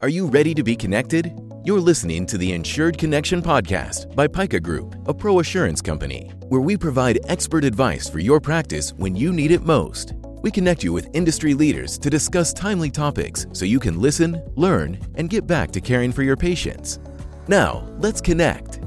Are you ready to be connected? You're listening to the Insured Connection podcast by PICA Group, a ProAssurance company, where we provide expert advice for your practice when you need it most. We connect you with industry leaders to discuss timely topics so you can listen, learn, and get back to caring for your patients. Now, let's connect.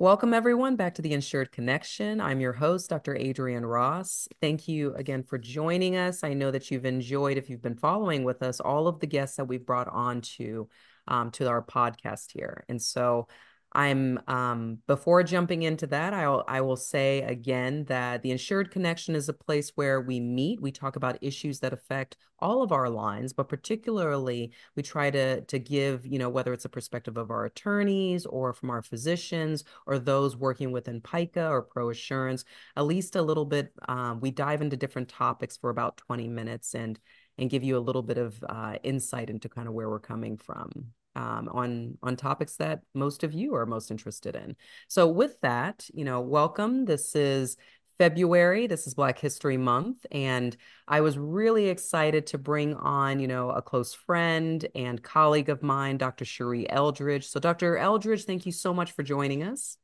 Welcome, everyone, back to the Insured Connection. I'm your host, Dr. Adrianne Ross. Thank you again for joining us. I know that you've enjoyed, if you've been following with us, all of the guests that we've brought on to, um, to our podcast here. And so I'm um, before jumping into that, I'll I will say again that the Insured Connection is a place where we meet. We talk about issues that affect all of our lines, but particularly we try to to give you know whether it's a perspective of our attorneys or from our physicians or those working within PICA or ProAssurance, at least a little bit. Um, we dive into different topics for about 20 minutes and and give you a little bit of uh, insight into kind of where we're coming from um, on on topics that most of you are most interested in. So with that, you know, welcome. This is February. This is Black History Month, and I was really excited to bring on, you know, a close friend and colleague of mine, Dr. Cheree Eldridge. So, Dr. Eldridge, thank you so much for joining us.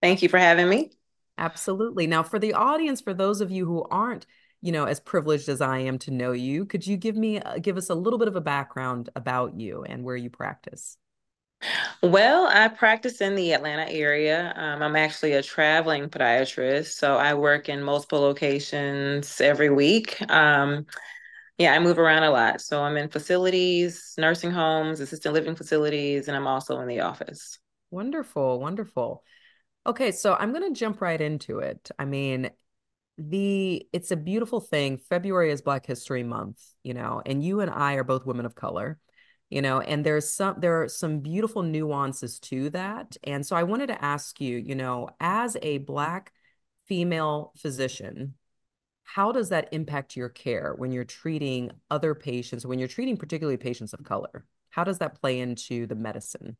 Thank you for having me. Absolutely. Now, for the audience, for those of you who aren't you know, as privileged as I am to know you, could you give me uh, give us a little bit of a background about you and where you practice? Well, I practice in the Atlanta area. Um, I'm actually a traveling podiatrist, so I work in multiple locations every week. Um, yeah, I move around a lot. So I'm in facilities, nursing homes, assisted living facilities, and I'm also in the office. Wonderful, wonderful. Okay, so I'm going to jump right into it. I mean, the it's a beautiful thing. February is Black History Month, you know, and you and I are both women of color, you know, and there's some there are some beautiful nuances to that. And so I wanted to ask you, you know, as a black female physician, how does that impact your care when you're treating other patients, when you're treating particularly patients of color? How does that play into the medicine?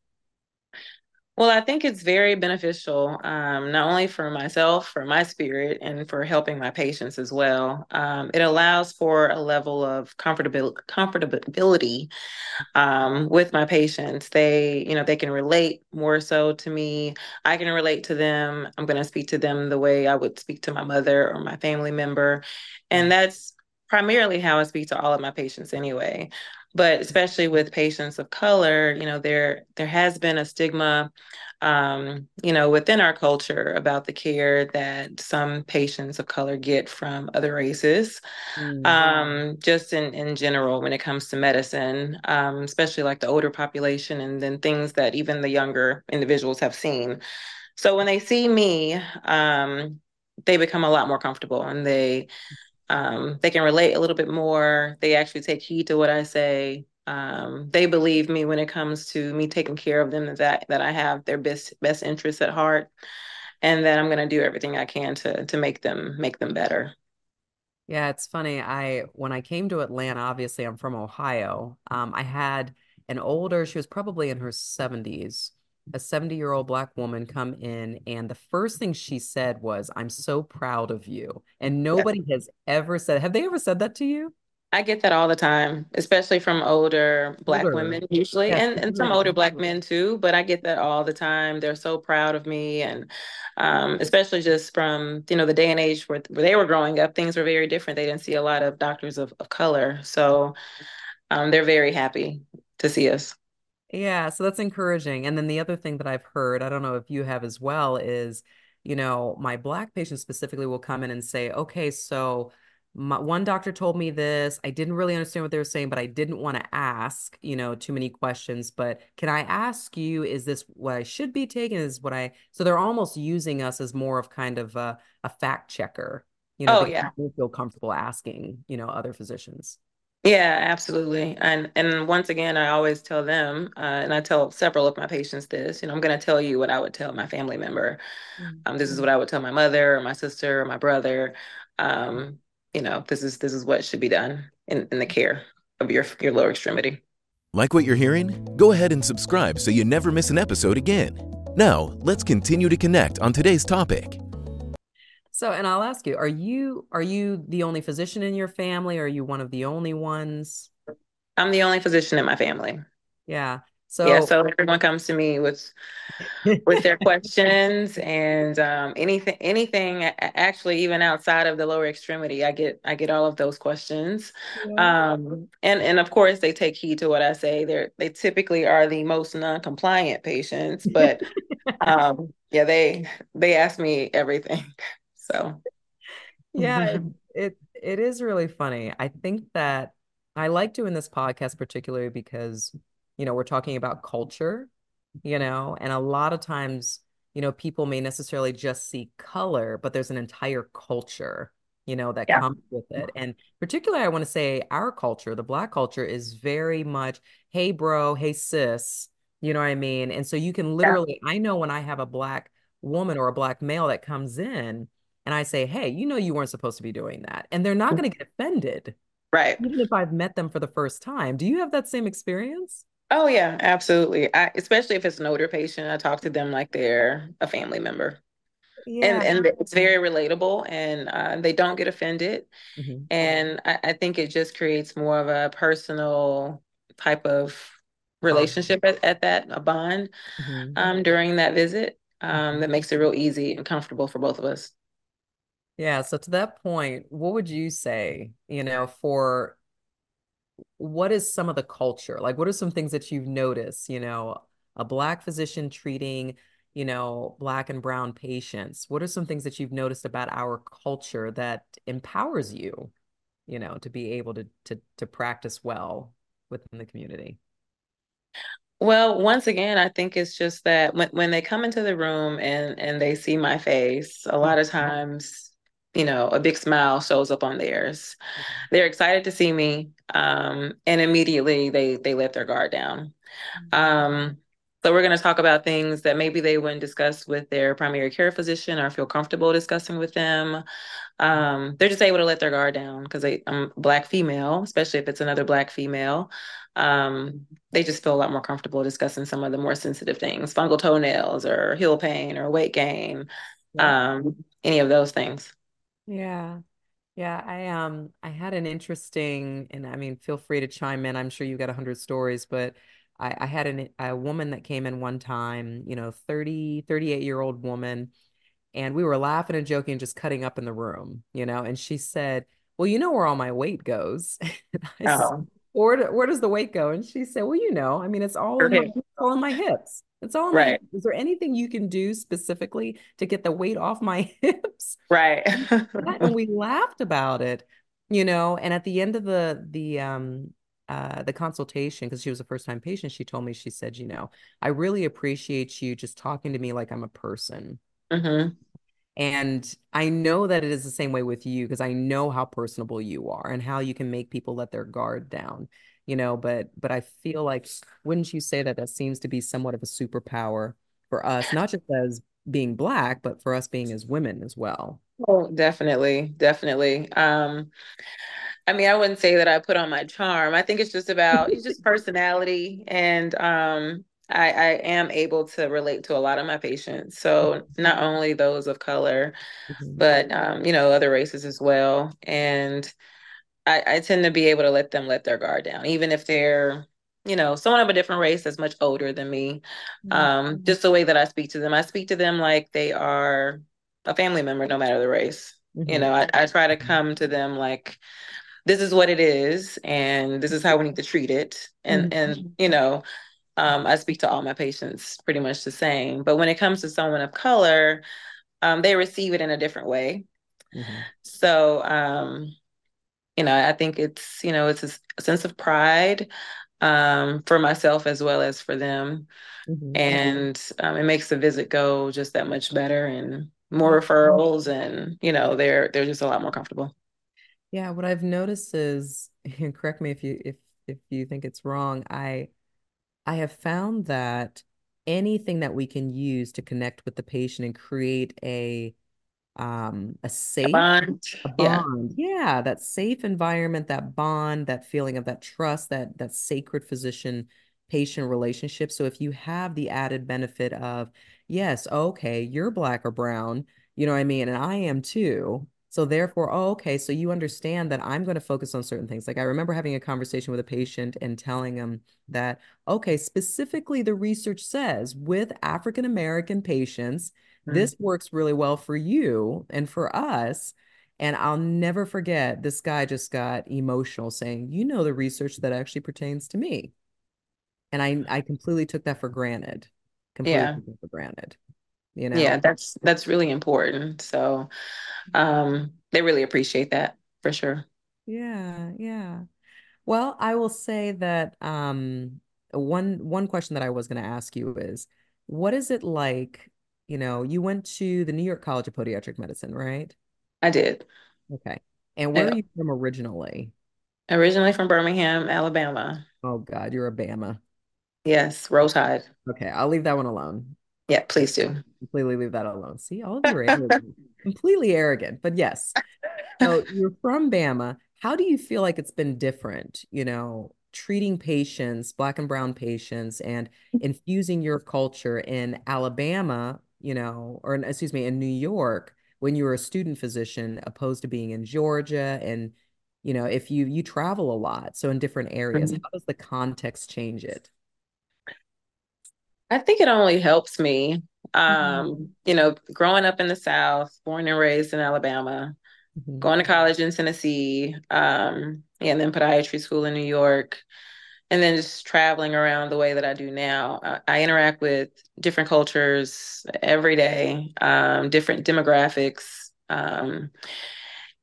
Well, I think it's very beneficial, um, not only for myself, for my spirit, and for helping my patients as well. Um, it allows for a level of comfortability, comfortability um, with my patients. They, you know, they can relate more so to me. I can relate to them. I'm going to speak to them the way I would speak to my mother or my family member, and mm-hmm. that's primarily how I speak to all of my patients anyway but especially with patients of color you know there there has been a stigma um, you know within our culture about the care that some patients of color get from other races mm-hmm. um, just in in general when it comes to medicine um, especially like the older population and then things that even the younger individuals have seen so when they see me um, they become a lot more comfortable and they um, they can relate a little bit more. They actually take heed to what I say. Um, they believe me when it comes to me taking care of them that that I have their best best interests at heart, and that I'm going to do everything I can to to make them make them better. Yeah, it's funny. I when I came to Atlanta, obviously I'm from Ohio. Um, I had an older. She was probably in her 70s a 70 year old black woman come in and the first thing she said was i'm so proud of you and nobody yeah. has ever said have they ever said that to you i get that all the time especially from older black older. women usually yeah. and, and some older black men too but i get that all the time they're so proud of me and um, especially just from you know the day and age where, where they were growing up things were very different they didn't see a lot of doctors of, of color so um, they're very happy to see us yeah, so that's encouraging. And then the other thing that I've heard, I don't know if you have as well, is, you know, my black patients specifically will come in and say, okay, so my, one doctor told me this. I didn't really understand what they were saying, but I didn't want to ask, you know, too many questions. But can I ask you, is this what I should be taking? Is what I, so they're almost using us as more of kind of a, a fact checker, you know, oh, yeah. feel comfortable asking, you know, other physicians. Yeah, absolutely. And and once again, I always tell them, uh, and I tell several of my patients this. You know, I'm going to tell you what I would tell my family member. Mm-hmm. Um, this is what I would tell my mother, or my sister, or my brother. Um, you know, this is this is what should be done in, in the care of your your lower extremity. Like what you're hearing? Go ahead and subscribe so you never miss an episode again. Now, let's continue to connect on today's topic. So, and I'll ask you, are you are you the only physician in your family? Or are you one of the only ones? I'm the only physician in my family. Yeah. So yeah, so everyone comes to me with with their questions and um, anything anything actually even outside of the lower extremity i get i get all of those questions yeah. um, and and of course they take heed to what i say they're they typically are the most non-compliant patients but um, yeah they they ask me everything so yeah it, it is really funny i think that i like doing this podcast particularly because you know we're talking about culture you know, and a lot of times, you know, people may necessarily just see color, but there's an entire culture, you know, that yeah. comes with it. And particularly, I want to say our culture, the Black culture, is very much, hey, bro, hey, sis, you know what I mean? And so you can literally, yeah. I know when I have a Black woman or a Black male that comes in and I say, hey, you know, you weren't supposed to be doing that. And they're not mm. going to get offended. Right. Even if I've met them for the first time. Do you have that same experience? Oh yeah, absolutely. I, especially if it's an older patient, I talk to them like they're a family member. Yeah. And and it's very relatable and uh, they don't get offended. Mm-hmm. And I, I, think it just creates more of a personal type of relationship at, at that, a bond mm-hmm. um, during that visit um, mm-hmm. that makes it real easy and comfortable for both of us. Yeah. So to that point, what would you say, you know, for what is some of the culture? Like, what are some things that you've noticed? You know, a black physician treating, you know, black and brown patients. What are some things that you've noticed about our culture that empowers you, you know, to be able to to to practice well within the community? Well, once again, I think it's just that when, when they come into the room and and they see my face, a lot of mm-hmm. times you know, a big smile shows up on theirs. Mm-hmm. They're excited to see me, um, and immediately they they let their guard down. Mm-hmm. Um, so we're going to talk about things that maybe they wouldn't discuss with their primary care physician or feel comfortable discussing with them. Um, they're just able to let their guard down because I'm black female, especially if it's another black female. Um, they just feel a lot more comfortable discussing some of the more sensitive things, fungal toenails or heel pain or weight gain, um, any of those things. Yeah. Yeah, I um I had an interesting and I mean feel free to chime in. I'm sure you got a hundred stories, but I, I had an, a woman that came in one time, you know, 30, 38 year old woman, and we were laughing and joking, just cutting up in the room, you know, and she said, Well, you know where all my weight goes. oh. where, where does the weight go? And she said, Well, you know, I mean, it's all, in my, all in my hips. It's all right. My, is there anything you can do specifically to get the weight off my hips? Right. and we laughed about it, you know. And at the end of the the um uh the consultation, because she was a first time patient, she told me she said, you know, I really appreciate you just talking to me like I'm a person. Mm-hmm. And I know that it is the same way with you because I know how personable you are and how you can make people let their guard down you know, but but I feel like wouldn't you say that that seems to be somewhat of a superpower for us, not just as being black, but for us being as women as well. Oh, definitely, definitely. Um, I mean, I wouldn't say that I put on my charm. I think it's just about it's just personality, and um, I, I am able to relate to a lot of my patients. So not only those of color, mm-hmm. but um, you know, other races as well, and I, I tend to be able to let them let their guard down, even if they're, you know, someone of a different race that's much older than me. Mm-hmm. Um, just the way that I speak to them, I speak to them like they are a family member, no matter the race. Mm-hmm. You know, I, I try to come to them like, this is what it is, and this is how we need to treat it. And mm-hmm. and you know, um, I speak to all my patients pretty much the same. But when it comes to someone of color, um, they receive it in a different way. Mm-hmm. So um, you know, I think it's, you know, it's a sense of pride um, for myself as well as for them. Mm-hmm. And um, it makes the visit go just that much better and more mm-hmm. referrals and, you know, they're they're just a lot more comfortable. Yeah, what I've noticed is, and correct me if you if if you think it's wrong, I I have found that anything that we can use to connect with the patient and create a um a safe a bond. A bond. Yeah. yeah that safe environment that bond that feeling of that trust that that sacred physician patient relationship so if you have the added benefit of yes okay you're black or brown you know what i mean and i am too So therefore, oh, okay, so you understand that I'm going to focus on certain things. Like I remember having a conversation with a patient and telling him that, okay, specifically the research says with African American patients, mm-hmm. this works really well for you and for us. And I'll never forget this guy just got emotional saying, you know, the research that actually pertains to me. And I I completely took that for granted. Completely yeah. for granted you know? Yeah that's that's really important. So um they really appreciate that for sure. Yeah yeah. Well i will say that um one one question that i was going to ask you is what is it like you know you went to the new york college of podiatric medicine right? I did. Okay. And where yeah. are you from originally? Originally from birmingham alabama. Oh god you're a bama. Yes roll tide okay i'll leave that one alone yeah, please do. Completely leave that alone. See, all of you are completely arrogant. But yes, so you're from Bama. How do you feel like it's been different, you know, treating patients, black and brown patients, and infusing your culture in Alabama, you know, or excuse me, in New York when you were a student physician, opposed to being in Georgia and you know, if you you travel a lot, so in different areas, mm-hmm. how does the context change it? I think it only helps me. Um, mm-hmm. You know, growing up in the South, born and raised in Alabama, mm-hmm. going to college in Tennessee, um, and then podiatry school in New York, and then just traveling around the way that I do now. I, I interact with different cultures every day, um, different demographics, um,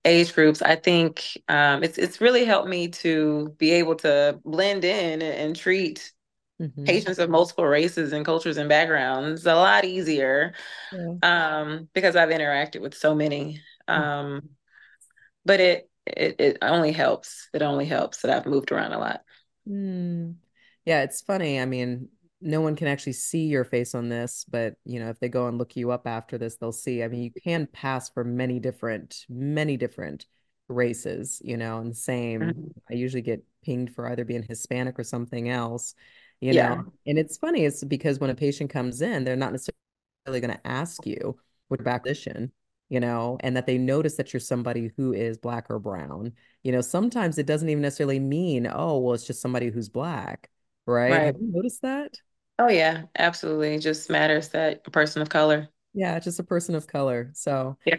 age groups. I think um, it's it's really helped me to be able to blend in and, and treat mm-hmm. patients of multiple races and cultures and backgrounds a lot easier yeah. um, because I've interacted with so many. Mm. Um, mm-hmm. But it, it it only helps. It only helps that I've moved around a lot. Mm. Yeah, it's funny. I mean, no one can actually see your face on this, but you know, if they go and look you up after this, they'll see. I mean, you can pass for many different, many different races, you know, and same. Mm-hmm. I usually get pinged for either being Hispanic or something else you yeah. know? And it's funny it's because when a patient comes in they're not necessarily going to ask you what back position you know and that they notice that you're somebody who is black or brown. You know sometimes it doesn't even necessarily mean oh well it's just somebody who's black right, right. have you noticed that? Oh yeah absolutely. It just matters that a person of color. Yeah just a person of color. So yeah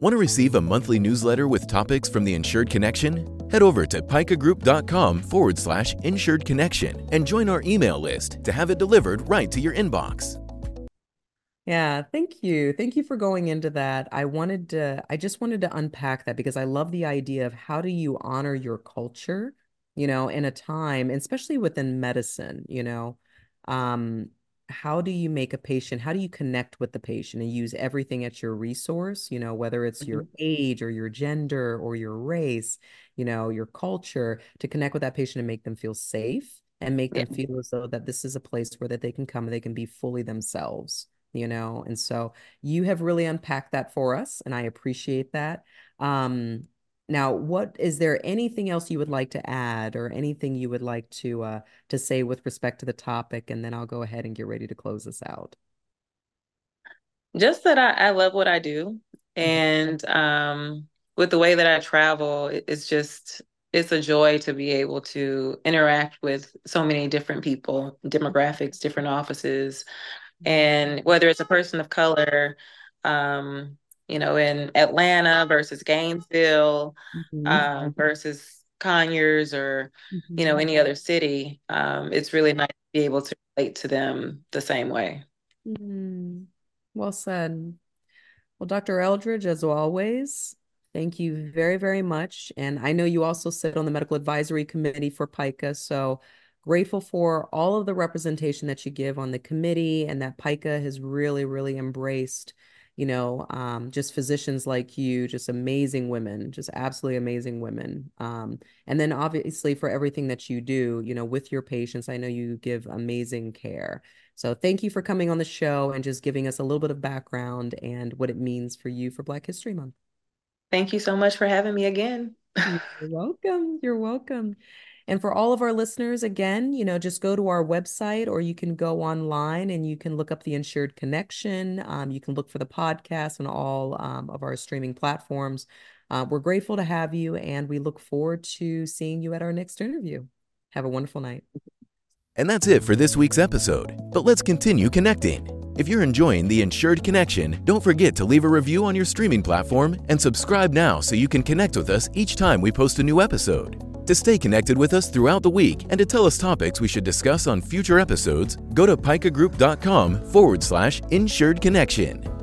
Want to receive a monthly newsletter with topics from the Insured Connection? Head over to picagroup.com forward slash insured connection and join our email list to have it delivered right to your inbox. Yeah, thank you. Thank you for going into that. I wanted to, I just wanted to unpack that because I love the idea of how do you honor your culture, you know, in a time, especially within medicine, you know, um, how do you make a patient how do you connect with the patient and use everything at your resource you know whether it's mm-hmm. your age or your gender or your race you know your culture to connect with that patient and make them feel safe and make yeah. them feel as though that this is a place where that they can come and they can be fully themselves you know and so you have really unpacked that for us and i appreciate that um now, what is there anything else you would like to add or anything you would like to uh, to say with respect to the topic? And then I'll go ahead and get ready to close this out. Just that I, I love what I do. Mm-hmm. And um, with the way that I travel, it's just it's a joy to be able to interact with so many different people, demographics, different offices. And whether it's a person of color, um, you know, in Atlanta versus Gainesville mm-hmm. um, versus Conyers or, mm-hmm. you know, any other city. Um, it's really nice to be able to relate to them the same way. Mm-hmm. Well said. Well, Dr. Eldridge, as always, thank you very, very much. And I know you also sit on the medical advisory committee for PICA. So grateful for all of the representation that you give on the committee and that PICA has really, really embraced you know, um, just physicians like you, just amazing women, just absolutely amazing women. Um, and then obviously for everything that you do, you know, with your patients, I know you give amazing care. So thank you for coming on the show and just giving us a little bit of background and what it means for you for Black History Month. Thank you so much for having me again. You're welcome. You're welcome. And for all of our listeners, again, you know, just go to our website or you can go online and you can look up the Insured Connection. Um, you can look for the podcast on all um, of our streaming platforms. Uh, we're grateful to have you and we look forward to seeing you at our next interview. Have a wonderful night. And that's it for this week's episode. But let's continue connecting. If you're enjoying the Insured Connection, don't forget to leave a review on your streaming platform and subscribe now so you can connect with us each time we post a new episode. To stay connected with us throughout the week and to tell us topics we should discuss on future episodes, go to picagroup.com forward slash insured connection.